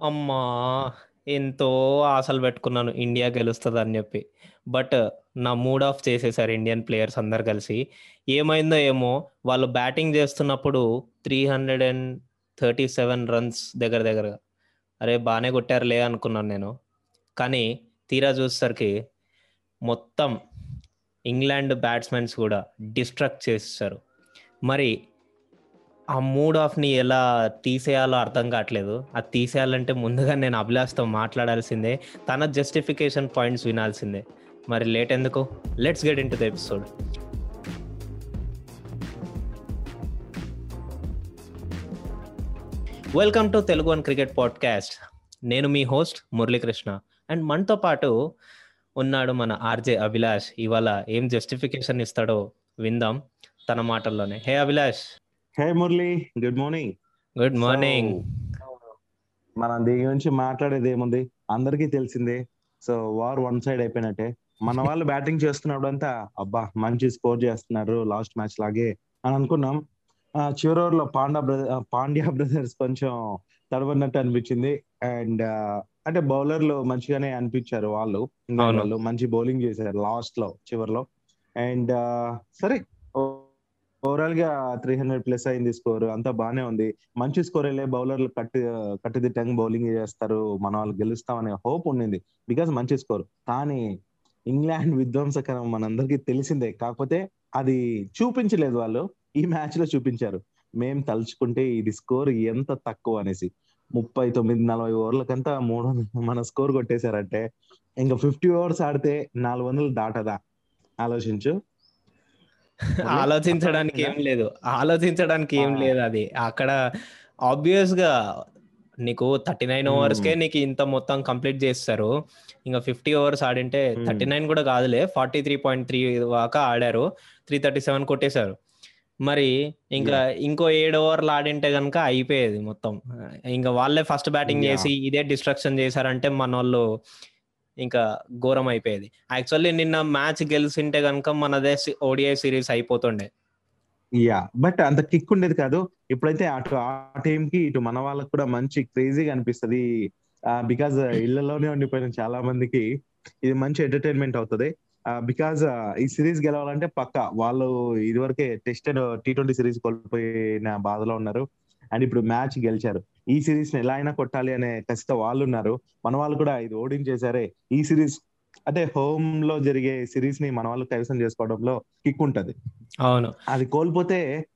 అమ్మా! ఎంతో ఆశలు పెట్టుకున్నాను ఇండియా గెలుస్తదని జెప్పి. బట్ నా మూడ్ ఆఫ్ చేసేసారు ఇండియన్ ప్లేయర్స్ అందరూ కలిసి. ఏమైందో ఏమో వాళ్ళు బ్యాటింగ్ జేస్తున్నప్పుడు 337 రన్స్ దగ్గర దగ్గరగా. అరే! బానే కొట్టారులే అనుకున్నాను నేను. కానీ తీరా చూసేసరికి మొత్తం ఇంగ్లాండ్ బ్యాట్స్‌మెన్స్ గూడా డిస్ట్రాక్ట్ చేసేసారు. మరి ఆ మూడ్ ఆఫ్‌ని ఎలా తీసేయాలో అర్థం కావట్లేదు అది తీసేయాలంటే ముందుగా నేను అభిలాష్‌తో మాట్లాడాల్సిందే. తన జస్టిఫికేషన్ పాయింట్స్ వినాల్సిందే. మరి లేట్ ఎందుకు? Let's get into the episode. Welcome to Telugu one cricket podcast. నేను మీ హోస్ట్ మురళీకృష్ణ. అండ్ మనతో పాటు ఉన్నాడు మన ఆర్‌జే అభిలాష్. ఇవాళ ఏం జస్టిఫికేషన్ ఇస్తాడో విందాం తన మాటల్లోనే. Hey Abhilash! Hey Murali good morning good morning. మనం దీని గురించి మాట్లాడేది ఏముంది? అందరికీ తెలిసిందే. సో వార్ వన్ సైడ్ అయిపోయినట్టే. మన వాళ్ళు బ్యాటింగ్ చేస్తున్నప్పుడు అంతా అబ్బా మంచి స్కోర్ చేస్తున్నారు లాస్ట్ మ్యాచ్ లాగే అని అనుకున్నాం. చివరి ఓవర్లో పాండా బ్రదర్ పాండ్యా బ్రదర్స్ కొంచెం తడబడినట్టు అనిపించింది. అండ్ అంటే బౌలర్లు మంచిగానే అనిపించారు వాళ్ళు. వాళ్ళు మంచి బౌలింగ్ చేశారు లాస్ట్లో చివరిలో. అండ్ సరే ఓవరాల్గా త్రీ హండ్రెడ్ ప్లస్ అయింది స్కోర్. అంతా బానే ఉంది. మంచి స్కోర్ వెళ్ళే బౌలర్లు కట్టి కట్టుదిట్టంగా బౌలింగ్ చేస్తారు. మన వాళ్ళు గెలుస్తామనే హోప్ ఉండింది. బికాస్ మంచి స్కోర్. కానీ ఇంగ్లాండ్ విధ్వంసకరం మనందరికీ తెలిసిందే. కాకపోతే అది చూపించలేదు వాళ్ళు. ఈ మ్యాచ్లో చూపించారు. మేం తలుచుకుంటే ఇది స్కోర్ ఎంత తక్కువ అనేసి. ముప్పై తొమ్మిది నలభై ఓవర్లకంతా మూడు వందలు మన స్కోర్ కొట్టేశారంటే ఇంకా ఫిఫ్టీ ఓవర్స్ ఆడితే నాలుగు వందలు దాటదా? ఆలోచించు. ఆలోచించడానికి ఏం లేదు. ఆలోచించడానికి ఏం. లేదు అది. అక్కడ ఆబ్వియస్‌గా నీకు 39 Hmm. ఓవర్స్‌కే నీకు ఇంత మొత్తం కంప్లీట్ చేసేసారు. ఇంక 50 ఓవర్స్ ఆడింటే Hmm. 39 కూడా కాదులే 43.3 దాకా ఆడారు. 337 కొట్టేశారు. మరి ఇంకా ఇంకో 7 ఓవర్లు ఆడింటే గనుక అయిపోయేది మొత్తం. ఇంక వాళ్ళే ఫస్ట్ బ్యాటింగ్. చేసి ఇదే డిస్ట్రాక్షన్ చేశారంటే మనోళ్ళు ఇంకా ఘోరం అయిపోయేది. యాక్చువల్లీ నిన్న మ్యాచ్ గెలిచింటే గనుక మనదే ఓడిఐ సిరీస్ అయిపోతుండే. యా బట్ అంత కిక్ ఉండేది కాదు ఇప్పుడైతే అటు ఆ టీం కి ఇటు మన వాళ్ళకి కూడా మంచి క్రేజీగా అనిపిస్తది బికాజ్ ఇళ్ళలోనే ఉండిపోయిన చాలా మందికి ఇది మంచి ఎంటర్టైన్మెంట్ అవుతుంది బికాజ్ ఈ సిరీస్ గెలవాలంటే పక్క వాళ్ళు ఇదివరకే టెస్ట్ టీ ట్వంటీ సిరీస్ కోల్పోయిన బాధలో ఉన్నారు అండ్ ఇప్పుడు మ్యాచ్ గెలిచారు. ఈ సిరీస్ని ఎలా అయినా కొట్టాలి అనే కసితో వాళ్ళు ఉన్నారు మన వాళ్ళు కూడా ఇది ఓడించేశారే. ఈ సిరీస్ అంటే హోమ్లో జరిగే సిరీస్ని మన వాళ్ళు కైవసం చేసుకోవడంలో కిక్ ఉంటది. అవును. అది కోల్పోతే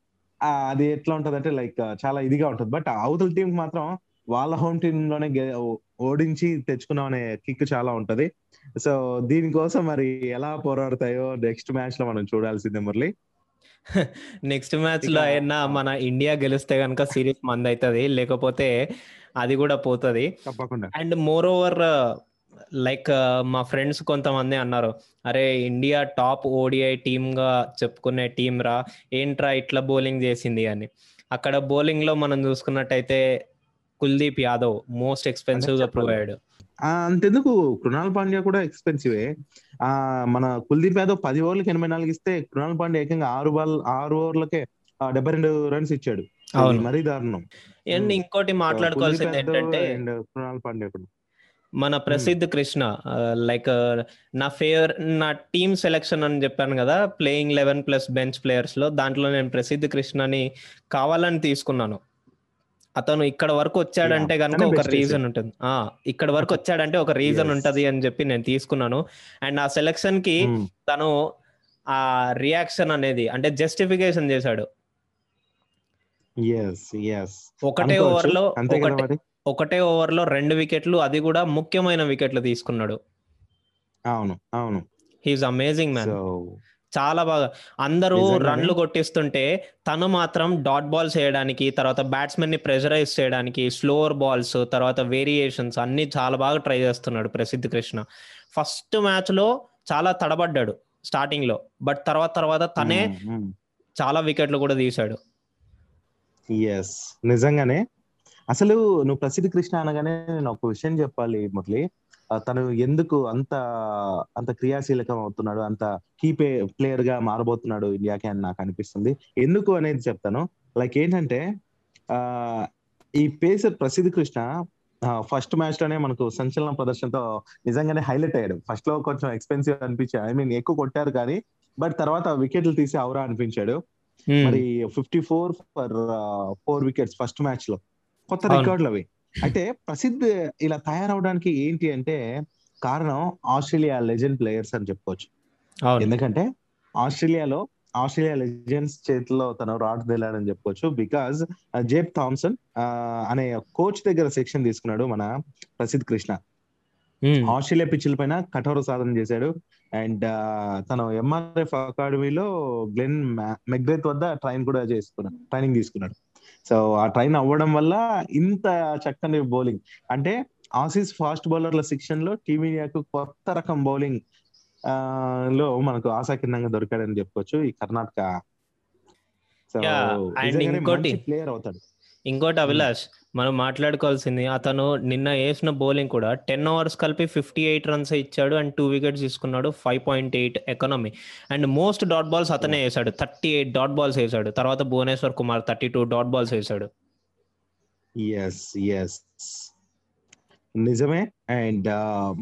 అది ఎట్లా ఉంటది అంటే లైక్ చాలా ఇదిగా ఉంటది. బట్ అవతల టీం మాత్రం వాళ్ళ హోమ్ టీమ్లోనే ఓడించి తెచ్చుకున్నాం అనే కిక్ చాలా ఉంటది. సో దీనికోసం మరి ఎలా పోరాడతాయో నెక్స్ట్ మ్యాచ్లో మనం చూడాల్సిందే మురళి. నెక్స్ట్ మ్యాచ్లో అయినా మన ఇండియా గెలిస్తే గనుక సిరీస్ మందైతది. లేకపోతే అది కూడా పోతది. తప్పకుండా అండ్ మోర్ ఓవర్ లైక్ మా ఫ్రెండ్స్ కొంతమంది అన్నారు అరే ఇండియా టాప్ ఓడిఐ టీమ్గా చెప్పుకునే టీం రా ఏంట్రా ఇట్లా బౌలింగ్ చేసింది అని అక్కడ బౌలింగ్లో మనం చూసుకున్నట్టయితే కుల్దీప్ యాదవ్ మోస్ట్ ఎక్స్పెన్సివ్గా చెప్పాలి. అంతెందుకు? కృణాల్ పాండ్యా కూడా ఎక్స్పెన్సివే ఆ మన కుల్దీప్ యాదవ్ పది ఓవర్లకి ఎనభై నాలుగు ఇస్తే కృణాల్ పాండ్యా ఏకంగా ఆరు బాల్ ఆరు ఓవర్లకే డెబ్బై రెండు రన్స్ ఇచ్చాడు. మరీ దారుణం. అండ్. ఇంకోటి మాట్లాడుకోవాల్సింది ఏంటంటే కృణాల్ పాండ్యా కూడా. మన ప్రసిద్ధ్ కృష్ణ లైక్ నా ఫేవర్ నా టీమ్ సెలెక్షన్ అని చెప్పాను కదా ప్లేయింగ్ లెవెన్ ప్లస్ బెంచ్ ప్లేయర్స్లో దాంట్లో నేను ప్రసిద్ధ్ కృష్ణని కావాలని తీసుకున్నాను. అతను ఇక్కడ వరకు వచ్చాడంటే కనుక ఒక రీజన్ ఉంటుంది. ఆ ఇక్కడ వరకు వచ్చాడంటే ఒక రీజన్. ఉంటది అని చెప్పి నేను తీసుకున్నాను. అండ్ ఆ సెలెక్షన్కి Hmm. తను ఆ రియాక్షన్ అనేది అంటే జస్టిఫికేషన్ చేశాడు. ఒకటే. ఓవర్లో ఒకటే ఓవర్లో రెండు వికెట్లు అది కూడా ముఖ్యమైన వికెట్లు తీసుకున్నాడు. అవును అవును. హీఈస్ అమేజింగ్ మ్యాన్ చాలా బాగా. అందరూ. రన్లు కొట్టిస్తుంటే తను మాత్రం డాట్ బాల్స్ వేయడానికి తర్వాత బ్యాట్స్మెన్ని ప్రెషరైజ్ చేయడానికి స్లోవర్ బాల్స్ తర్వాత వేరియేషన్స్ అన్ని చాలా బాగా ట్రై చేస్తున్నాడు ప్రసిద్ధ్ కృష్ణ. ఫస్ట్ మ్యాచ్లో చాలా తడబడ్డాడు స్టార్టింగ్లో బట్ తర్వాత తర్వాత తనే చాలా వికెట్లు కూడా తీశాడు. ఎస్ నిజంగానే? అసలు నువ్వు ప్రసిద్ధ కృష్ణ అనగానే నేను ఒక విషయం చెప్పాలి మురళి. తను ఎందుకు అంత అంత క్రియాశీలకం అవుతున్నాడు అంత కీ ప్లేయర్గా మారబోతున్నాడు ఇండియాకి అని నాకు అనిపిస్తుంది. ఎందుకు అనేది చెప్తాను. లైక్ ఏంటంటే ఆ ఈ పేసర్ ప్రసిద్ధ కృష్ణ ఫస్ట్ మ్యాచ్లోనే మనకు సంచలన ప్రదర్శనతో నిజంగానే హైలైట్ అయ్యాడు. ఫస్ట్లో కొంచెం ఎక్స్పెన్సివ్ అనిపించాడు. ఐ మీన్ ఎక్కువ కొట్టారు కానీ బట్ తర్వాత వికెట్లు తీసి అవరా అనిపించాడు. మరి fifty four for four wickets first మ్యాచ్లో. కొత్త. రికార్డులు అవి అయితే ప్రసిద్ధ్ ఇలా తయారవడానికి ఏంటి అంటే కారణం ఆస్ట్రేలియా లెజెండ్ ప్లేయర్స్ అని చెప్పుకోవచ్చు. ఎందుకంటే ఆస్ట్రేలియాలో ఆస్ట్రేలియా లెజెండ్స్ చేతిలో తను రాడ్ తెలాడని చెప్పుకోవచ్చు. బికాజ్ జేబ్ థామ్సన్ అనే కోచ్ దగ్గర శిక్షణ తీసుకున్నాడు మన ప్రసిద్ధ్ కృష్ణ. ఆస్ట్రేలియా పిచ్చుల పైన కఠోర సాధన చేశాడు. అండ్ తను ఎంఆర్ఎఫ్ అకాడమీలో గ్లెన్ మెగ్రెత్ వద్ద ట్రైన్ కూడా చేసుకున్నాడు ట్రైనింగ్ తీసుకున్నాడు. సో ఆ ట్రైన్ అవ్వడం వల్ల ఇంత చక్కని బౌలింగ్. అంటే ఆసీస్ ఫాస్ట్ బౌలర్ల శిక్షణ లో టీమిండియాకు కొత్త రకం బౌలింగ్లో మనకు ఆశాకిరణంగా దొరికాడని చెప్పుకోవచ్చు ఈ కర్ణాటక. సో ప్లేయర్ అవుతాడు. ఇంకోటి అభిలాష్ మనం మాట్లాడుకోవాల్సింది అతను నిన్న వేసిన బౌలింగ్ కూడా టెన్ అవర్స్ కలిపి ఫిఫ్టీ ఎయిట్ రన్స్ ఇచ్చాడు అండ్ టూ వికెట్స్ తీసుకున్నాడు five point eight economy. And most dot balls అతనే వేసాడు థర్టీ ఎయిట్ డాట్ బాల్స్ వేసాడు తర్వాత Bhuvneshwar Kumar thirty two dot balls వేసాడు ఎస్ ఎస్ నిజమే. అండ్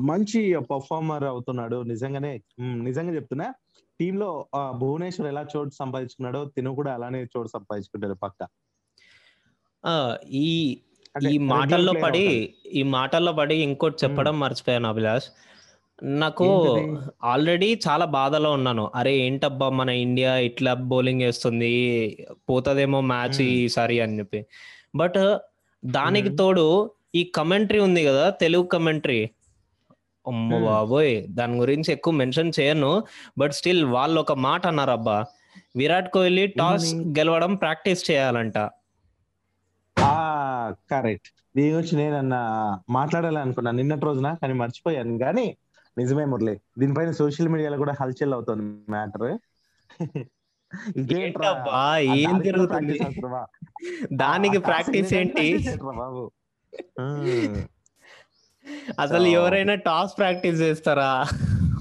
మంచి పర్ఫార్మర్ అవుతున్నాడు నిజంగానే నిజంగా చెప్తున్నా టీమ్లో ఆ, భువనేశ్వర్ ఎలా చోటు సంపాదించుకున్నాడో తిను కూడా అలానే చోటు సంపాదించుకుంటాడు పక్క. ఈ ఈ మాటల్లో పడి. ఈ మాటల్లో పడి ఇంకోటి చెప్పడం మర్చిపోయాను అభిలాష్ నాకు? ఆల్రెడీ చాలా బాధలో ఉన్నాను అరే ఏంటబ్బా మన ఇండియా ఇట్లా బౌలింగ్ వేస్తుంది పోతదేమో మ్యాచ్. ఈసారి అని చెప్పి బట్ దానికి. తోడు ఈ కమెంటరీ ఉంది కదా తెలుగు కమెంటరీ అమ్మ. బాబోయ్ దాని గురించి ఎక్కువ మెన్షన్ చేయను బట్ స్టిల్ వాళ్ళు ఒక మాట అన్నారు అబ్బా విరాట్ కోహ్లీ టాస్? గెలవడం ప్రాక్టీస్ చేయాలంట కరెక్ట్ దీని గురించి నేను అన్న మాట్లాడాలి అనుకున్నా నిన్నటి రోజున? కానీ మర్చిపోయాను. కానీ నిజమే మురళి దీనిపైన సోషల్ మీడియాలో కూడా హల్చల్ అవుతుంది మ్యాటర్. ఏం జరుగుతుంది? దానికి ప్రాక్టీస్ ఏంటి? బాబు. అసలు ఎవరైనా టాస్ ప్రాక్టీస్ చేస్తారా?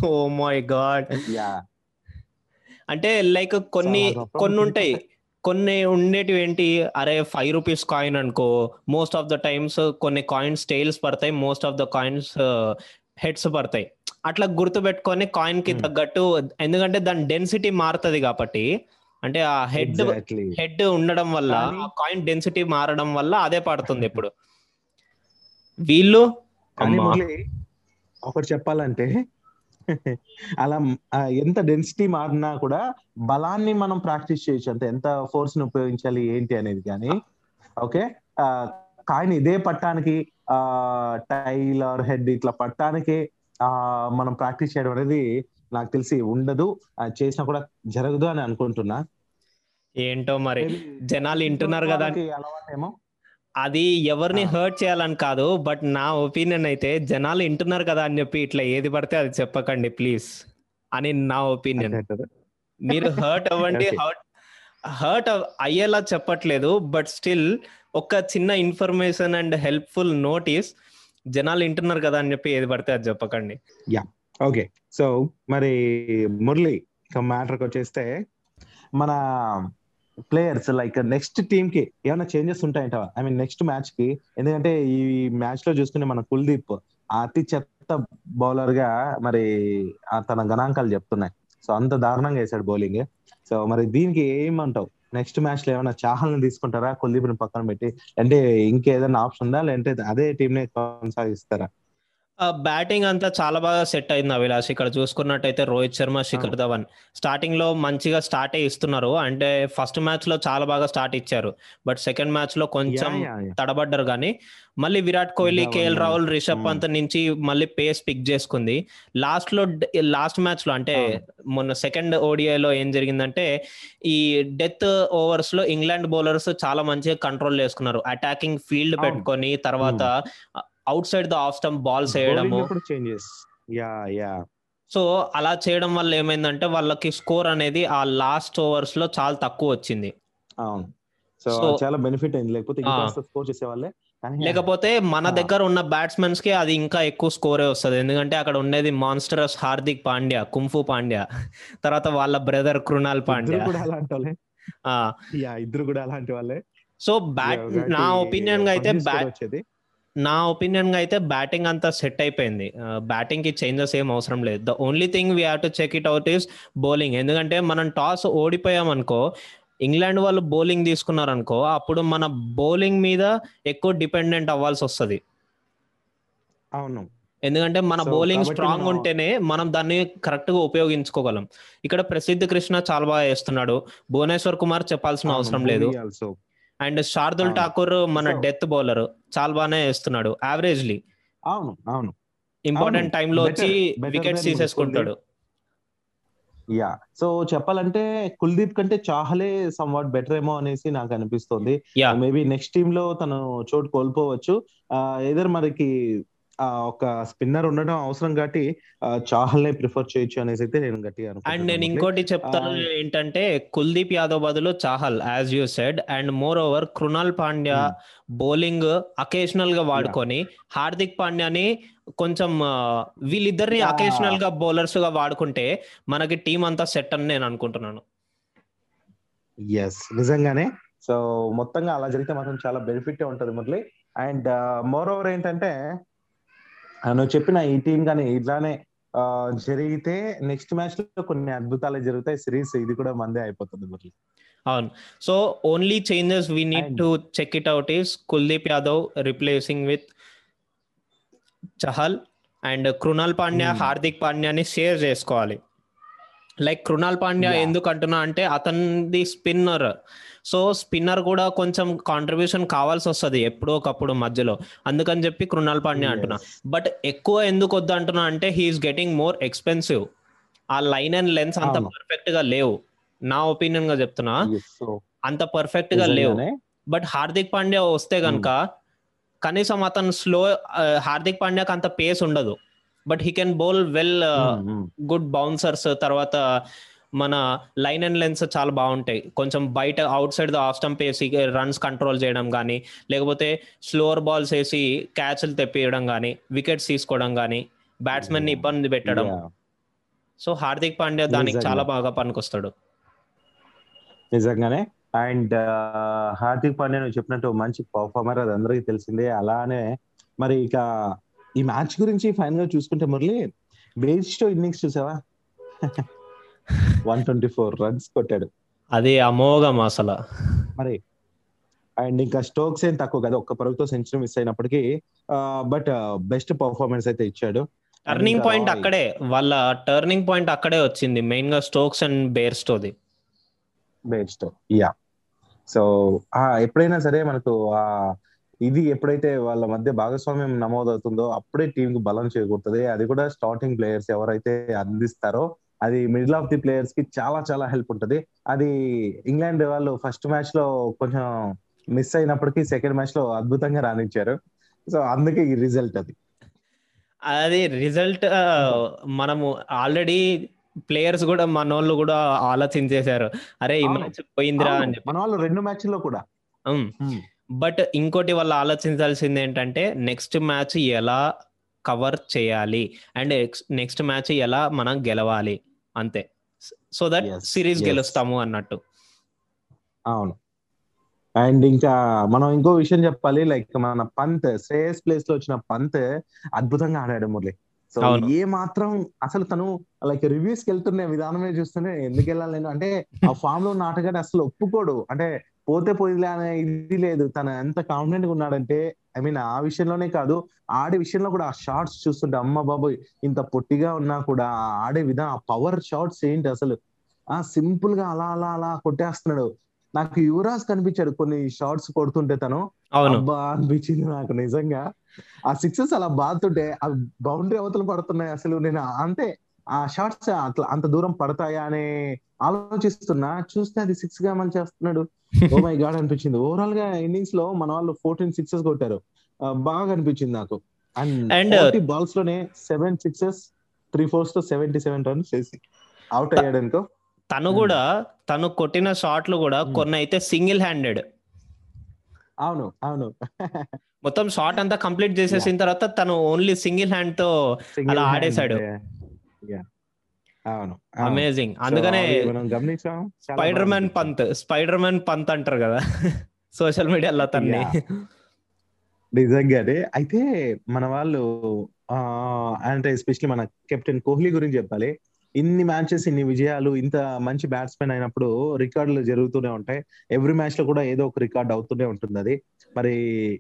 Oh my God. అంటే లైక్ కొన్ని కొన్ని. ఉంటాయి కొన్ని ఉండేటివి ఏంటి? అరే ఫైవ్ రూపీస్ కాయిన్ అనుకో మోస్ట్ ఆఫ్ ద టైమ్స్ కొన్ని కాయిన్స్ టైల్స్ పడతాయి most of the coins heads పడతాయి. అట్లా గుర్తు పెట్టుకొని కాయిన్కి Hmm. తగ్గట్టు ఎందుకంటే దాని డెన్సిటీ మారుతుంది కాబట్టి అంటే ఆ హెడ్ హెడ్ ఉండడం వల్ల ఆ కాయిన్ డెన్సిటీ మారడం వల్ల అదే పడుతుంది ఇప్పుడు. వీళ్ళు? ఒకటి చెప్పాలంటే అలా ఎంత డెన్సిటీ మారినా కూడా బలాన్ని మనం ప్రాక్టీస్ చేయొచ్చు. అంటే ఎంత ఫోర్స్ని ఉపయోగించాలి ఏంటి అనేది కానీ ఓకే కాయిన్ ఇదే పట్టానికి ఆ టైల్ ఆర్ హెడ్ ఇట్లా పట్టానికి ఆ మనం ప్రాక్టీస్ చేయడం అనేది నాకు తెలిసి ఉండదు. చేసినా కూడా జరగదు అని అనుకుంటున్నా. ఏంటో మరి జనాలు వింటున్నారు కదా అలవాటేమో? అది ఎవరిని. హర్ట్ చేయాలని కాదు బట్ నా ఒపీనియన్ అయితే జనాలు వింటున్నారు కదా అని చెప్పి ఇట్లా ఏది పడితే అది చెప్పకండి ప్లీజ్ అని నా ఒపీనియన్ మీరు హర్ట్ అవ్వండి. హర్ట్ హర్ట్ అయ్యేలా చెప్పట్లేదు బట్ స్టిల్ ఒక చిన్న ఇన్ఫర్మేషన్ అండ్ హెల్ప్ఫుల్ నోటీస్ జనాలు వింటున్నారు కదా అని చెప్పి ఏది పడితే అది చెప్పకండి ఓకే సో మరి మురళి మ్యాటర్కి వచ్చేస్తే మన ప్లేయర్స్ లైక్ నెక్స్ట్ టీమ్కి ఏమైనా చేంజెస్ ఉంటాయంట ఐ మీన్ నెక్స్ట్ మ్యాచ్కి ఎందుకంటే ఈ మ్యాచ్లో చూసుకునే మన కుల్దీప్ అతి చెత్త బౌలర్గా మరి తన గణాంకాలు చెప్తున్నాయి. సో అంత దారుణంగా వేసాడు బౌలింగ్ సో మరి దీనికి ఏమంటావు? నెక్స్ట్ మ్యాచ్లో ఏమైనా చాహల్ని తీసుకుంటారా? కుల్దీప్ని పక్కన పెట్టి అంటే ఇంకేదైనా ఆప్షన్ ఉందా? లేదంటే అదే టీం నే కొనసాగిస్తారా? బ్యాటింగ్ అంతా చాలా బాగా సెట్ అయింది అభిలాష్. ఇక్కడ చూసుకున్నట్టయితే రోహిత్ శర్మ శిఖర్ ధవన్. స్టార్టింగ్లో మంచిగా స్టార్ట్ ఇస్తున్నారు. అంటే ఫస్ట్ మ్యాచ్లో చాలా బాగా స్టార్ట్ ఇచ్చారు. బట్ సెకండ్ మ్యాచ్లో కొంచెం. తడబడ్డారు కానీ మళ్ళీ విరాట్ కోహ్లీ కేఎల్ రాహుల్ రిషబ్. పంత్ నుంచి మళ్ళీ పేస్ పిక్ చేసుకుంది. లాస్ట్లో లాస్ట్ మ్యాచ్లో అంటే. మొన్న సెకండ్ ఓడిఐలో ఏం జరిగిందంటే ఈ డెత్ ఓవర్స్లో ఇంగ్లాండ్ బౌలర్స్ చాలా మంచిగా కంట్రోల్ చేసుకున్నారు. Attacking field. పెట్టుకొని తర్వాత outside the off stump balls వేయడము. ఇప్పుడు చేంజెస్? Yeah yeah. సో అలా చేయడం వల్ల ఏమైందంటే వాళ్ళకి స్కోర్ అనేది ఆ లాస్ట్ ఓవర్స్లో చాలా తక్కువ వచ్చింది. అవును. సో చాలా బెనిఫిట్ అయింది. లేకపోతే స్కోర్ చేసేవాళ్ళే. లేకపోతే మన. దగ్గర ఉన్న బ్యాట్స్మెన్స్కి అది ఇంకా ఎక్కువ స్కోరే వస్తుంది. ఎందుకంటే అక్కడ ఉండేది monstrous Hardik Pandya kung fu Pandya. తర్వాత వాళ్ళ బ్రదర్ కృణాల్ పాండ్యా. ఇద్దరు కూడా అలాంటి వాళ్ళే. సో బ్యాట్ నా ఒపీనియన్గా అయితే బ్యాట్ నా ఒపీనియన్గా అయితే బ్యాటింగ్ అంతా సెట్ అయిపోయింది. బ్యాటింగ్కి చేంజెస్ ఏం అవసరం లేదు. The only thing we have to check it out is bowling ఎందుకంటే మనం టాస్ ఓడిపోయాం అనుకో ఇంగ్లాండ్ వాళ్ళు బౌలింగ్ తీసుకున్నారు అనుకో అప్పుడు మన బౌలింగ్ మీద ఎక్కువ డిపెండెంట్ అవ్వాల్సి వస్తుంది. అవును. ఎందుకంటే మన బౌలింగ్ స్ట్రాంగ్ ఉంటేనే మనం దాన్ని కరెక్ట్గా ఉపయోగించుకోగలం. ఇక్కడ ప్రసిద్ధ కృష్ణ చాలా బాగా వేస్తున్నాడు భువనేశ్వర్ కుమార్ చెప్పాల్సిన అవసరం లేదు. అండ్ శార్దుల్. ఠాకూర్ మన డెత్ బౌలర్. చాలా బాగానే వేస్తున్నాడు. యావరేజ్లీ అవును అవును. ఇంపార్టెంట్. టైంలో వచ్చి వికెట్స్ తీసేసుకుంటాడు. యా సో చెప్పాలంటే కుల్దీప్ కంటే చాహలే సమ్ వాట్ బెటర్ ఏమో అనేసి నాకు అనిపిస్తుంది. మేబీ నెక్స్ట్ టీమ్లో తను చోటు కోల్పోవచ్చు. ఏదర్ మనకి ఒక స్పిన్నర్ ఉండడం అవసరం కాబట్టి చాహల్నే ప్రిఫర్ చేయొచ్చు అనేసి అయితే నేను గట్టిగా అండ్ నేను. ఇంకోటి చెప్తాను. ఏంటంటే కుల్దీప్ యాదవ్ బదులు Chahal as you said and more over Krunal Pandya Hmm. Bowling అకేషనల్గా వాడుకొని హార్దిక్ పాండ్యాని కొంచెం వీళ్ళిద్దరిని. అకేషనల్గా బౌలర్స్గా వాడుకుంటే మనకి టీం అంతా సెట్ అని నేను అనుకుంటున్నాను ఎస్ నిజంగానే సో మొత్తంగా అలా జరిగితే మాత్రం చాలా బెనిఫిట్ ఉంటది మురళి అండ్ మోర్ ఓవర్ ఏంటంటే నువ్వు చెప్పిన ఈ టీం కానీ ఇట్లానే జరిగితే నెక్స్ట్ మ్యాచ్లో కొన్ని అద్భుతాలు జరుగుతాయి. సిరీస్ ఇది కూడా మందే అయిపోతుంది మురళి. అవును. So only changes we need to check it out is Kuldeep Yadav replacing with Chahal and Krunal Pandya Hmm. Hardik పాండ్యాని షేర్ చేసుకోవాలి. లైక్ కృణాల్ పాండ్యా. ఎందుకు అంటున్నా అంటే అతనిది స్పిన్నర్ సో స్పిన్నర్ కూడా కొంచెం కాంట్రిబ్యూషన్ కావాల్సి వస్తుంది ఎప్పుడో ఒకప్పుడు మధ్యలో అందుకని చెప్పి కృణాల్ పాండ్యా అంటున్నా. బట్ ఎక్కువ ఎందుకు వద్దు అంటున్నా అంటే హీఈస్ గెటింగ్ మోర్ ఎక్స్పెన్సివ్ ఆ లైన్ అండ్ లెన్స్ అంత. పర్ఫెక్ట్గా లేవు నా ఒపీనియన్గా చెప్తున్నా అంత పర్ఫెక్ట్గా లేవు. బట్ హార్దిక్ పాండ్యా వస్తే గనుక కనీసం అతను స్లో హార్దిక్ పాండ్యాకి అంత పేస్ ఉండదు but he can bowl well. Good bouncers తర్వాత మన లైన్ అండ్ లెన్స్ చాలా బాగుంటాయి కొంచెం బయట outside the off stump వేసి రన్స్ కంట్రోల్ చేయడం కానీ లేకపోతే స్లోవర్ బాల్స్ వేసి క్యాచ్లు తెప్పియడం కానీ వికెట్స్ తీసుకోవడం కానీ బ్యాట్స్మెన్ని Yeah. ఇబ్బంది పెట్టడం. సో హార్దిక్ పాండ్యా దానికి. చాలా బాగా పనికొస్తాడు నిజంగానే అండ్ హార్దిక్ పాండ్యా నువ్వు చెప్పినట్టు మంచి పర్ఫార్మర్ అది అందరికీ తెలిసిందే అలానే మరి ఇక ఈ మ్యాచ్ గురించి ఫైనల్గా చూసుకుంటే మురళి బేస్టో ఇన్నింగ్స్ చూసావా వన్ ట్వంటీ ఫోర్ రన్స్ కొట్టాడు. అది అమోఘం అసలు. మరి అండ్ ఇంకా స్టోక్స్ ఏం తక్కువ కదా ఒక్క పరుగుతో సెంచరీ మిస్ అయినప్పటికీ బట్ బెస్ట్ పర్ఫార్మెన్స్ అయితే ఇచ్చాడు. Turning point. అక్కడే వాళ్ళ టర్నింగ్ పాయింట్ అక్కడే వచ్చింది మెయిన్గా స్టోక్స్ అండ్ బేర్స్టోది బెస్ట్ యా. సో ఎప్పుడైనా సరే మనకు ఆ ఇది ఎప్పుడైతే వాళ్ళ మధ్య భాగస్వామ్యం నమోదవుతుందో అప్పుడే టీం కు బలం చేకూరుతుంది. అది కూడా స్టార్టింగ్ ప్లేయర్స్ ఎవరైతే అందిస్తారో అది మిడిల్ ఆఫ్ ది ప్లేయర్స్కి చాలా చాలా హెల్ప్ ఉంటది. అది ఇంగ్లాండ్ వాళ్ళు ఫస్ట్ మ్యాచ్లో కొంచెం మిస్ అయినప్పటికీ సెకండ్ మ్యాచ్లో అద్భుతంగా రాణించారు. సో అందుకే ఈ రిజల్ట్ అది. అది రిజల్ట్ మనము ఆల్రెడీ ప్లేయర్స్ కూడా మనోళ్ళు కూడా ఆలోచించేశారు. అరే ఈ. మ్యాచ్ పోయిందిరా అని చెప్పి. మన వాళ్ళు రెండు మ్యాచ్లో కూడా. బట్ ఇంకోటి వాళ్ళు ఆలోచించాల్సింది ఏంటంటే నెక్స్ట్ మ్యాచ్ ఎలా కవర్ చేయాలి? అండ్ నెక్స్ట్ మ్యాచ్ ఎలా మనం గెలవాలి? అంతే. So that series. గెలుస్తాము అన్నట్టు. అవును. అండ్ ఇంకా మనం ఇంకో విషయం చెప్పాలి లైక్ మన పంత్ శ్రేయస్ ప్లేస్లో వచ్చిన పంత్ అద్భుతంగా ఆడాడు మురళి. సో. ఏ మాత్రం అసలు తను లైక్ రివ్యూస్కి వెళ్తున్న విధానమే చూస్తూనే ఎందుకు వెళ్ళాలి నేను? అంటే ఆ ఫామ్లో ఉన్న ఆటగాడు అసలు ఒప్పుకోడు. అంటే పోతే పోయిలే అనే ఇది లేదు. తను ఎంత కాన్ఫిడెంట్గా ఉన్నాడంటే ఐ మీన్ ఆ విషయంలోనే కాదు ఆడే విషయంలో కూడా ఆ షార్ట్స్ చూస్తుంటే అమ్మ బాబోయ్ ఇంత పొట్టిగా ఉన్నా కూడా ఆడే విధానం ఆ పవర్ షార్ట్స్ ఏంటి అసలు? ఆ సింపుల్గా అలా అలా అలా కొట్టేస్తున్నాడు. నాకు యువరాజ్ కనిపించాడు కొన్ని షార్ట్స్ కొడుతుంటే తను. అబ్బా అనిపించింది నాకు నిజంగా. ఆ సిక్సెస్ అలా బాతుంటే ఆ బౌండరీ అవతల పడుతున్నాయి అసలు నేను అంతే. ఆ షార్ట్స్ అట్లా అంత దూరం పడతాయా అని ఆలోచిస్తున్నా. చూస్తే అది సిక్స్గా మంచి చేస్తున్నాడు. ఓ మై గాడ్ అనిపించింది. ఓవరాల్గా ఇన్నింగ్స్లో మన వాళ్ళు ఫోర్టీన్ సిక్సెస్ కొట్టారు. బాగా అనిపించింది నాకు. అండ్ బాల్స్లోనే సెవెన్ సిక్సెస్ త్రీ ఫోర్స్తో సెవెంటీ సెవెన్ రన్స్ చేసి అవుట్ అయ్యాడు అనుకో తను Hmm. కూడా తను కొట్టిన షాట్లు కూడా. కొన్ని అయితే సింగిల్ హ్యాండెడ్ అవును అవును. మొత్తం షాట్ అంతా కంప్లీట్ చేసేసిన తర్వాత తను ఓన్లీ సింగిల్ హ్యాండ్తో అలా ఆడేశాడు. అవును. అమేజింగ్ అందుకనే అది మనం గమనించాం. Spider Man. Pant Spider Man Pant అంటారు కదా. సోషల్ మీడియాలో తన్ని. నిజంగానే అయితే మన వాళ్ళు ఆ అంటే ఎస్పెషల్లీ మన కెప్టెన్ కోహ్లీ గురించి చెప్పాలి. ఇన్ని మ్యాచెస్ ఇన్ని విజయాలు ఇంత మంచి బ్యాట్స్మెన్ అయినప్పుడు రికార్డులు జరుగుతూనే ఉంటాయి. ఎవ్రీ మ్యాచ్లో కూడా ఏదో ఒక రికార్డ్ అవుతూనే ఉంటుంది అది. మరి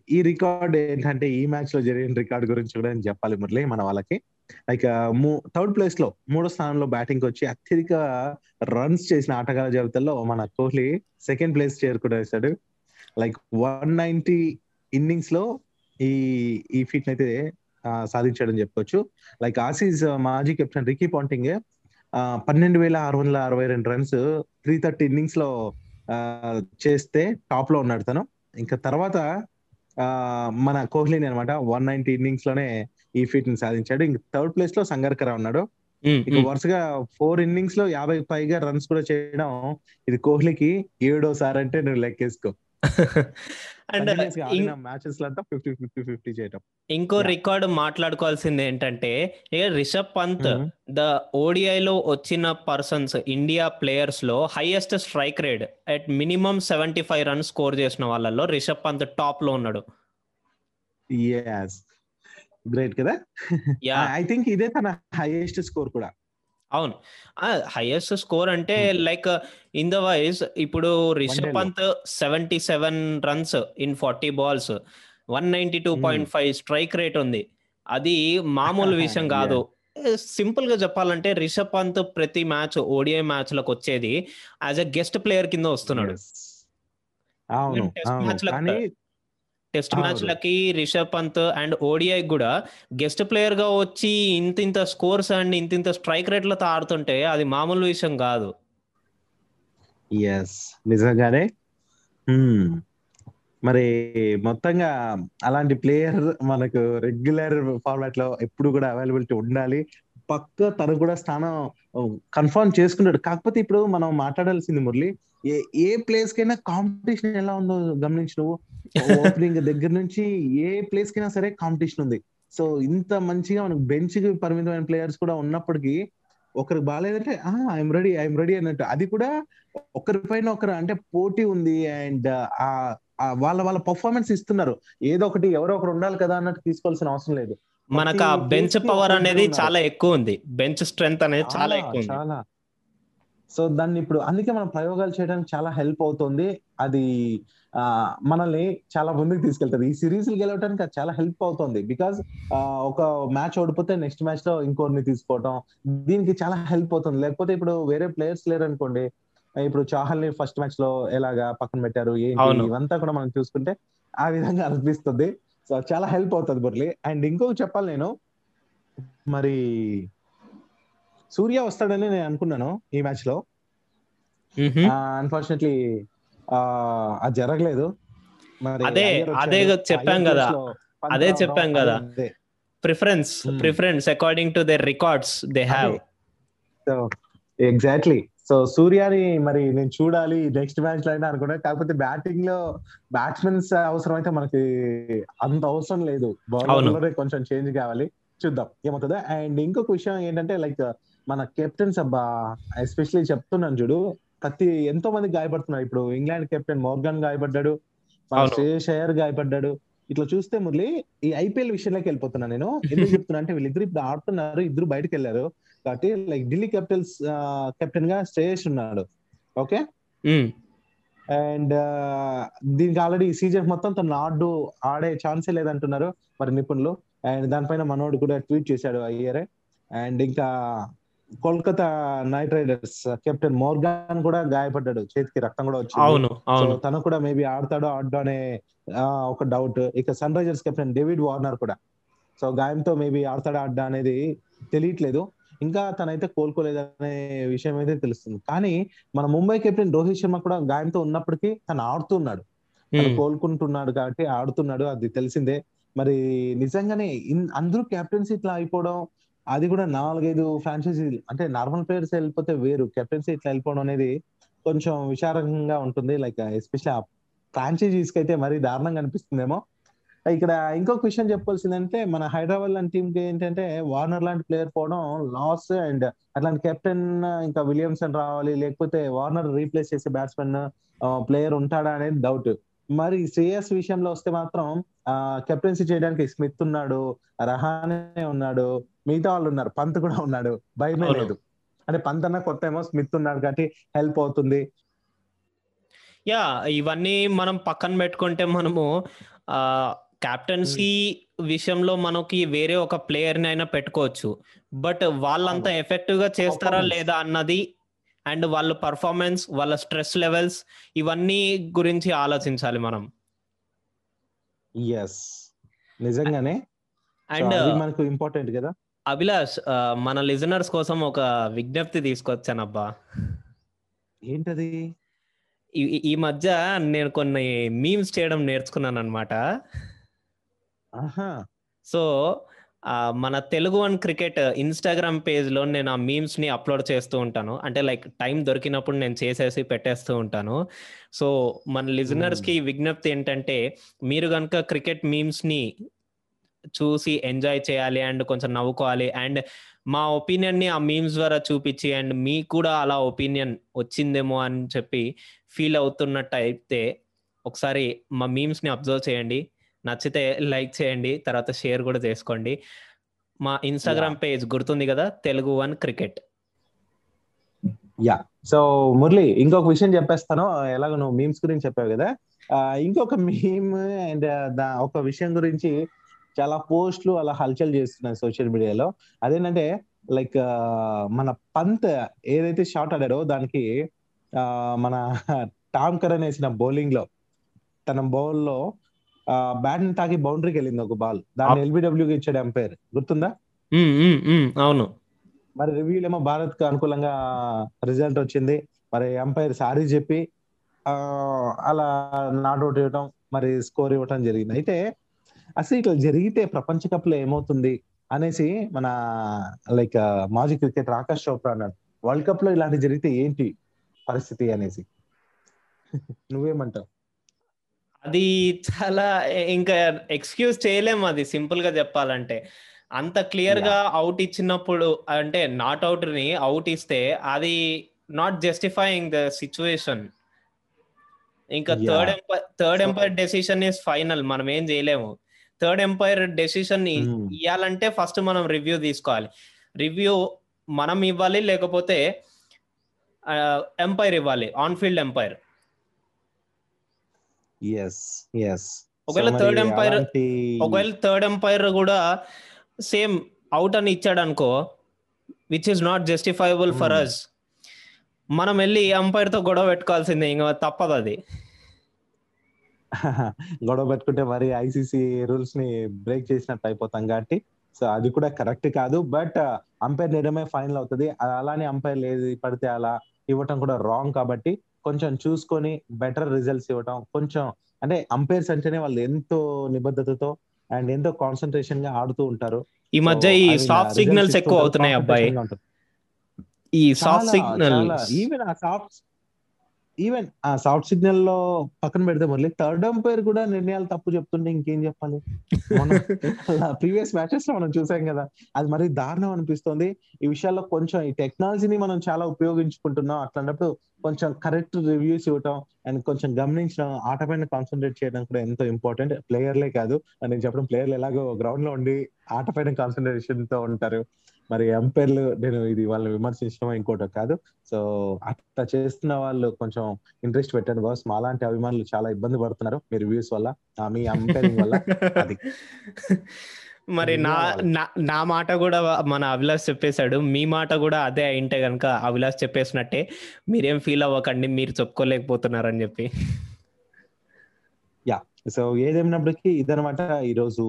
ఈ రికార్డ్ ఏంటంటే ఈ మ్యాచ్లో జరిగిన రికార్డ్ గురించి కూడా నేను చెప్పాలి మురళి మన వాళ్ళకి. లైక్ థర్డ్ ప్లేస్లో మూడో స్థానంలో బ్యాటింగ్ వచ్చి అత్యధిక రన్స్ చేసిన ఆటగాళ్ళ జాబితాలో మన కోహ్లీ సెకండ్ ప్లేస్ చేరుకునేసాడు లైక్ వన్ నైన్టీ ఇన్నింగ్స్లో ఈ ఈ ఫీట్ అయితే సాధించాడని చెప్పుకోవచ్చు. లైక్ ఆసీస్ మాజీ కెప్టెన్ రికీ పాంటింగ్ పన్నెండు వేల ఆరు వందల అరవై రెండు రన్స్ త్రీ థర్టీ ఇన్నింగ్స్లో చేస్తే టాప్లో ఉన్నాడు తను. ఇంకా తర్వాత మన కోహ్లీని అనమాట వన్ నైన్టీ ఇన్నింగ్స్లోనే ఈ ఫీట్ని సాధించాడు. ఇంక థర్డ్ ప్లేస్లో సంగర్కర ఉన్నాడు. ఇక వరుసగా ఫోర్ ఇన్నింగ్స్లో యాభై పైగా రన్స్ కూడా చేయడం ఇది కోహ్లీకి ఏడోసారి అంటే నువ్వు లెక్కేసుకో. అండ్ మ్యాచెస్లో ఫిఫ్టీ ఫిఫ్టీ ఫిఫ్టీ చేయటం. ఇంకో రికార్డ్ మాట్లాడుకోవాల్సింది ఏంటంటే రిషబ్ పంత్ ద ఓడిఐలో వచ్చిన persons India ప్లేయర్స్లో highest strike rate at minimum seventy five runs score చేసిన వాళ్ళలో రిషబ్ పంత్ టాప్లో ఉన్నాడు గ్రేట్ కదా? ఐ థింక్ ఇదే తన హైయెస్ట్ స్కోర్ కూడా. అవును. హైయెస్ట్ స్కోర్ అంటే లైక్ ఇన్ ద వైజ్ ఇప్పుడు Rishabh Pant seventy seven runs in forty balls one ninety two point five strike rate ఉంది. అది మామూలు విషయం కాదు. సింపుల్గా చెప్పాలంటే రిషబ్ పంత్ ప్రతి మ్యాచ్ ఓడిఐ మ్యాచ్లకు వచ్చేది యాజ్ ఎ గెస్ట్ ప్లేయర్ కింద వస్తున్నాడు. టెస్ట్ మ్యాచ్ లకి రిషబ్ పంత్ అండ్ ఓడిఐ కూడా గెస్ట్ ప్లేయర్గా వచ్చి ఇంత ఇంత స్కోర్స్ అండ్ ఇంత ఇంత స్ట్రైక్ రేట్లతో ఆడుతుంటే అది మామూలు విషయం కాదు. ఎస్ నిజంగానే? మరి మొత్తంగా అలాంటి ప్లేయర్ మనకు రెగ్యులర్ ఫార్మాట్లో ఎప్పుడు కూడా అవైలబిలిటీ ఉండాలి. పక్క తను కూడా స్థానం కన్ఫర్మ్ చేసుకున్నాడు కాకపోతే ఇప్పుడు మనం మాట్లాడాల్సింది మురళి ఏ ఏ ప్లేస్ కైనా కాంపిటీషన్ ఎలా ఉందో గమనించి నువ్వు. ఓపెనింగ్ దగ్గర నుంచి ఏ ప్లేస్ కైనా సరే కాంపిటీషన్ ఉంది. సో ఇంత మంచిగా మనకు బెంచ్కి పరిమితమైన ప్లేయర్స్ కూడా ఉన్నప్పటికీ ఒకరికి బాగాలేదంటే ఐఎమ్ రెడీ ఐఎమ్ రెడీ అన్నట్టు. అది కూడా ఒకరి పైన ఒకరు అంటే పోటీ ఉంది. అండ్ ఆ వాళ్ళ వాళ్ళ పర్ఫార్మెన్స్ ఇస్తున్నారు. ఏదో ఒకటి ఎవరో ఒకరు ఉండాలి కదా అన్నట్టు తీసుకోవాల్సిన అవసరం లేదు. మనకు ఆ బెంచ్ పవర్ అనేది చాలా ఎక్కువ ఉంది. బెంచ్ స్ట్రెంత్ అనేది చాలా ఎక్కువ చాలా. సో దాన్ని ఇప్పుడు అందుకే మనం ప్రయోగాలు చేయడానికి చాలా హెల్ప్ అవుతుంది. అది ఆ మనల్ని చాలా ముందుకు తీసుకెళ్తుంది. ఈ సిరీస్ గెలవడానికి అది చాలా హెల్ప్ అవుతుంది. బికాస్ ఒక మ్యాచ్ ఓడిపోతే నెక్స్ట్ మ్యాచ్లో ఇంకోరిని తీసుకోవటం దీనికి చాలా హెల్ప్ అవుతుంది. లేకపోతే ఇప్పుడు వేరే ప్లేయర్స్ లేరు అనుకోండి ఇప్పుడు చాహల్ని ఫస్ట్ మ్యాచ్లో ఎలాగా పక్కన పెట్టారు ఏంటి ఇవంతా కూడా మనం చూసుకుంటే ఆ విధంగా అనిపిస్తుంది. సో చాలా హెల్ప్ అవుతుంది మురళి. అండ్ ఇంకొక చెప్పాలి నేను. మరి సూర్య వస్తాడని నేను అనుకున్నాను ఈ మ్యాచ్లో అన్ఫార్చునేట్లీ అది జరగలేదు. మరి అదే అదే చెప్పాం కదా. అదే చెప్పాం కదా. Preference preference according to their records they have so exactly so సూర్యాని మరి నేను చూడాలి నెక్స్ట్ మ్యాచ్లో అయినా అనుకున్నా. కాకపోతే బ్యాటింగ్లో బ్యాట్స్మెన్స్ అవసరం అయితే మనకి అంత అవసరం లేదు. బౌలర్ కొంచెం చేంజ్ కావాలి. చూద్దాం ఏమవుతుందో. అండ్ ఇంకొక విషయం ఏంటంటే లైక్ మన కెప్టెన్స్ అబ్బా ఎస్పెషల్లీ చెప్తున్నాను చూడు ప్రతి ఎంతో మంది గాయపడుతున్నారు. ఇప్పుడు ఇంగ్లాండ్ కెప్టెన్ మోర్గన్ గాయపడ్డాడు శ్రేయస్ అయ్యర్ గాయపడ్డాడు. ఇట్లా చూస్తే మురళి ఈ ఐపీఎల్ విషయంలోకి వెళ్ళిపోతున్నా నేను. ఎందుకు చెప్తున్నా అంటే వీళ్ళిద్దరు ఇప్పుడు ఆడుతున్నారు ఇద్దరు బయటకు వెళ్ళారు. కాబట్టి లైక్ ఢిల్లీ క్యాపిటల్స్ కెప్టెన్గా శ్రేయస్ ఉన్నాడు. ఓకే అండ్ దీనికి ఆల్రెడీ సీజన్ మొత్తం తను ఆడు ఆడే ఛాన్సే లేదంటున్నారు మరి నిపుణులు. అండ్ దానిపైన మనోడు కూడా ట్వీట్ చేశాడు అయ్యరే అండ్ ఇంకా Kolkata Knight Riders captain Morgan కూడా గాయపడ్డాడు. చేతికి రక్తం కూడా వచ్చింది. తను కూడా మేబీ ఆడతాడో ఆడో అనే ఒక డౌట్ ఇక Sunrisers captain David Warner కూడా. సో గాయంతో మేబీ ఆడతాడా ఆడ్డా అనేది తెలియట్లేదు. ఇంకా తనైతే కోలుకోలేదనే విషయం అయితే తెలుస్తుంది. కానీ మన ముంబై కెప్టెన్ రోహిత్ శర్మ కూడా గాయంతో ఉన్నప్పటికీ తను ఆడుతున్నాడు. తను కోలుకుంటున్నాడు కాబట్టి ఆడుతున్నాడు అది తెలిసిందే. మరి నిజంగానే అందరూ కెప్టెన్సీ ఇట్లా అయిపోవడం అది కూడా నాలుగైదు ఫ్రాంచైజీ అంటే నార్మల్ ప్లేయర్స్ వెళ్ళిపోతే వేరు. కెప్టెన్సీ ఇట్లా వెళ్ళిపోవడం అనేది కొంచెం విచారంగా ఉంటుంది. లైక్ ఎస్పెషల్లీ ఆ ఫ్రాంచైజీస్కి అయితే మరీ దారుణంగా అనిపిస్తుందేమో. ఇక్కడ ఇంకొక విషయం చెప్పాల్సిందంటే మన హైదరాబాద్ లాంటి టీమ్కి ఏంటంటే వార్నర్ లాంటి ప్లేయర్ పోవడం లాస్ అండ్ అట్లాంటి కెప్టెన్ ఇంకా విలియమ్సన్ రావాలి లేకపోతే వార్నర్ రీప్లేస్ చేసే బ్యాట్స్మెన్ ప్లేయర్ ఉంటాడా అనేది డౌట్ మరి శ్రేయస్ విషయంలో వస్తే మాత్రం ఆ కెప్టెన్సీ చేయడానికి స్మిత్ ఉన్నాడు రహానే ఉన్నాడు మిగతా వాళ్ళు ఉన్నారు. పంత్ కూడా ఉన్నాడు. భయమే. లేదు. అంటే పంత్ అన్న కొత్త ఏమో స్మిత్ ఉన్నాడు కాబట్టి హెల్ప్ అవుతుంది. యా ఇవన్నీ మనం పక్కన పెట్టుకుంటే మనము ఆ క్యాప్టెన్సీ విషయంలో మనకి వేరే ఒక ప్లేయర్ని అయినా పెట్టుకోవచ్చు. బట్ వాళ్ళంతా ఎఫెక్టివ్గా చేస్తారా. లేదా అన్నది అండ్ వాళ్ళ పర్ఫార్మెన్స్ వాళ్ళ స్ట్రెస్ లెవెల్స్ ఇవన్నీ గురించి ఆలోచించాలి మనం. ఎస్ నిజంగానే. అండ్ మనకు ఇంపార్టెంట్ కదా. అభిలాష్ మన లిజనర్స్ కోసం ఒక విజ్ఞప్తి తీసుకొచ్చానబ్బా. ఏంటది? ఈ- మధ్య నేను కొన్ని మీమ్స్ చేయడం నేర్చుకున్నాను అనమాట సో మన తెలుగు వన్ క్రికెట్ ఇన్స్టాగ్రామ్ పేజ్లో నేను ఆ మీమ్స్ని అప్లోడ్ చేస్తూ ఉంటాను. అంటే లైక్ టైం దొరికినప్పుడు నేను చేసేసి పెట్టేస్తూ ఉంటాను. సో మన లిజనర్స్కి విజ్ఞప్తి ఏంటంటే మీరు కనుక క్రికెట్ మీమ్స్ని చూసి ఎంజాయ్ చేయాలి అండ్ కొంచెం నవ్వుకోవాలి అండ్ మా ఒపీనియన్ని ఆ మీమ్స్ ద్వారా చూపించి అండ్ మీకు కూడా అలా ఒపీనియన్ వచ్చిందేమో అని చెప్పి ఫీల్ అవుతున్నట్టు అయితే ఒకసారి మా మీమ్స్ని అబ్జర్వ్ చేయండి. నచ్చితే లైక్ చేయండి తర్వాత షేర్ కూడా చేసుకోండి. మా ఇన్స్టాగ్రామ్ పేజ్ గుర్తుంది కదా Telugu one cricket. Ya so Murali ఇంకొక విషయం చెప్పేస్తాను. ఎలాగో నువ్వు మీమ్స్ గురించి చెప్పావు కదా. ఇంకొక మీమ్ అండ్ ఒక విషయం గురించి చాలా పోస్ట్లు అలా హల్చల్ చేస్తున్నాయి సోషల్ మీడియాలో. అదేంటంటే లైక్ మన పంత్ ఏదైతే షాట్ ఆడారో దానికి మన టామ్ కరణ్ వేసిన బౌలింగ్లో తన బౌల్లో బ్యాట్ని తాకి బౌండరీకి వెళ్ళింది ఒక బాల్. దాన్ని ఎల్బిడబ్ల్యూకి ఇచ్చాడు ఎంపైర్ గుర్తుందా? అవును. మరి రివ్యూలు ఏమో భారత్కు అనుకూలంగా రిజల్ట్ వచ్చింది. మరి ఎంపైర్ సారీ చెప్పి ఆ అలా నాట్అవుట్ ఇవ్వటం మరి స్కోర్ ఇవ్వటం జరిగింది. అయితే అసలు ఇట్లా జరిగితే ప్రపంచ కప్లో ఏమవుతుంది అనేసి మన లైక్ మాజీ క్రికెటర్ ఆకాష్ చోప్రా అన్నాడు. వరల్డ్ కప్లో ఇలాంటి జరిగితే ఏంటి పరిస్థితి అనేసి. నువ్వేమంటావు? అది చాలా ఇంకా ఎక్స్క్యూజ్ చేయలేము అది సింపుల్గా చెప్పాలంటే. అంత క్లియర్గా అవుట్ ఇచ్చినప్పుడు అంటే నాట్ అవుట్ని అవుట్ ఇస్తే అది నాట్ జస్టిఫైయింగ్ ద సిచ్యువేషన్. ఇంకా. Third umpire third umpire decision is final మనం ఏం చేయలేము. Third umpire decision. ఇవ్వాలంటే ఫస్ట్ మనం రివ్యూ తీసుకోవాలి. రివ్యూ మనం ఇవ్వాలి లేకపోతే ఎంపైర్ ఇవ్వాలి on field umpire. Yes yes ఒకవేళ third umpire- ఒకవేళ థర్డ్ ఎంపైర్ కూడా సేమ్ అవుట్ అని ఇచ్చాడు అనుకో which is not justifiable for. Us మనం వెళ్ళి ఎంపైర్తో గొడవ పెట్టుకోవాల్సిందే ఇంకా తప్పదు అది. గొడవ పెట్టుకుంటే మరి ఐసీసీ రూల్స్ని బ్రేక్ చేసినట్టు అయిపోతాం కాబట్టి సో అది కూడా కరెక్ట్ కాదు బట్ అంపైర్ నిర్ణయమే ఫైనల్ అవుతుంది. అలానే అంపైర్ ఏది పడితే అలా ఇవ్వటం కూడా రాంగ్ కాబట్టి కొంచెం చూసుకొని బెటర్ రిజల్ట్స్ ఇవ్వటం కొంచెం అంటే అంపైర్స్ అంటేనే వాళ్ళు ఎంతో నిబద్ధతతో అండ్ ఎంతో కాన్సన్ట్రేషన్గా ఆడుతూ ఉంటారు. ఈ మధ్య ఈ సాఫ్ట్ సిగ్నల్స్ ఎక్కువ అవుతున్నాయి అబ్బాయి. ఈ సాఫ్ట్ సిగ్నల్ ఈవెన్ ఆ సాఫ్ట్ ఈవెన్ ఆ సాఫ్ట్ సిగ్నల్లో పక్కన పెడితే మళ్ళీ థర్డ్ అంపైర్ కూడా నిర్ణయాలు తప్పు చెప్తుంటే ఇంకేం చెప్పాలి? ప్రీవియస్ మ్యాచెస్ లో మనం చూసాం కదా అది మరి దారుణం అనిపిస్తుంది. ఈ విషయాల్లో కొంచెం ఈ టెక్నాలజీని మనం చాలా ఉపయోగించుకుంటున్నాం. అట్లాంటప్పుడు కొంచెం కరెక్ట్ రివ్యూస్ ఇవ్వటం అండ్ కొంచెం గమనించడం ఆట పైన కాన్సన్ట్రేట్ చేయడం కూడా ఎంతో ఇంపార్టెంట్ ప్లేయర్లే కాదు నేను చెప్పడం ప్లేయర్లు ఎలాగో గ్రౌండ్లో ఉండి ఆట పైన కాన్సన్ట్రేషన్తో ఉంటారు. మరి ఎంపైర్లు నేను ఇది వాళ్ళని విమర్శించడం ఇంకోటి కాదు. సో అట్లా చేస్తున్న వాళ్ళు కొంచెం ఇంట్రెస్ట్ పెట్టండి బాస్. మాలాంటి అభిమానులు చాలా ఇబ్బంది పడుతున్నారు. మీ రివ్యూస్ వల్ల మీ అంపైరింగ్ వల్ల. అది. మరి నా. నా- మాట కూడా మన అభిలాష్ చెప్పేశాడు. మీ మాట కూడా అదే అయింటే కనుక అభిలాష్ చెప్పేసినట్టే. మీరేం ఫీల్ అవ్వకండి మీరు చెప్పుకోలేకపోతున్నారని చెప్పి. సో ఏదేమైనప్పటికీ ఇదనమాట ఈ రోజు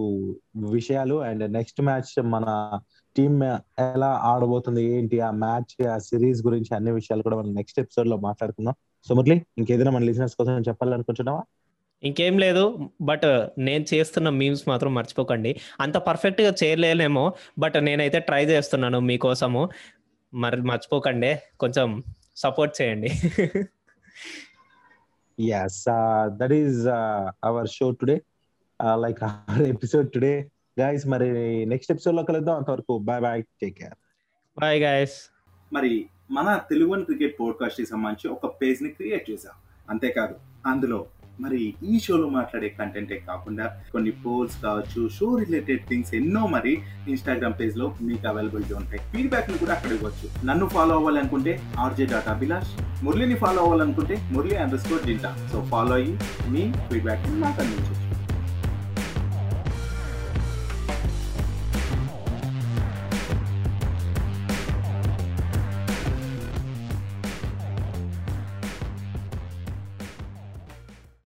విషయాలు. అండ్ నెక్స్ట్ మ్యాచ్ మన టీమ్ ఎలా ఆడబోతుంది ఏంటి ఆ మ్యాచ్ ఆ సిరీస్ గురించి అన్ని విషయాలు కూడా మనం నెక్స్ట్ ఎపిసోడ్లో మాట్లాడుకుందాం. సో మురళి ఇంకేదైనా మన లిజినెస్ కోసం చెప్పాలనుకుంటున్నావా? ఇంకేం లేదు బట్ నేను చేస్తున్న మీమ్స్ మాత్రం మర్చిపోకండి. అంత పర్ఫెక్ట్గా చేయలేనేమో బట్ నేనైతే ట్రై చేస్తున్నాను మీకోసము. మరి మర్చిపోకండి కొంచెం సపోర్ట్ చేయండి. Yes that is our show today like our episode today guys మరి నెక్స్ట్ ఎపిసోడ్లో కలుద్దాం. అంతవరకు bye bye take care bye guys మరి మన తెలుగు క్రికెట్ పోడ్కాస్ట్కి సంబంధించి ఒక పేజ్ని క్రియేట్ చేశాం. అంతేకాదు అందులో మరి ఈ షోలో మాట్లాడే కంటెంటే కాకుండా కొన్ని పోల్స్ కావచ్చు షో రిలేటెడ్ థింగ్స్ ఎన్నో మరి ఇన్స్టాగ్రామ్ పేజ్లో మీకు అవైలబిలిటీ ఉంటాయి. ఫీడ్బ్యాక్ని కూడా అక్కడ ఇవ్వచ్చు. నన్ను ఫాలో అవ్వాలనుకుంటే ఆర్జే డాట్ అభిలాష్ మురళిని ఫాలో అవ్వాలనుకుంటే మురళి అండర్ స్కోర్ డింటా సో ఫాలో అయ్యి మీ ఫీడ్బ్యాక్ని మాకు అందించవచ్చు.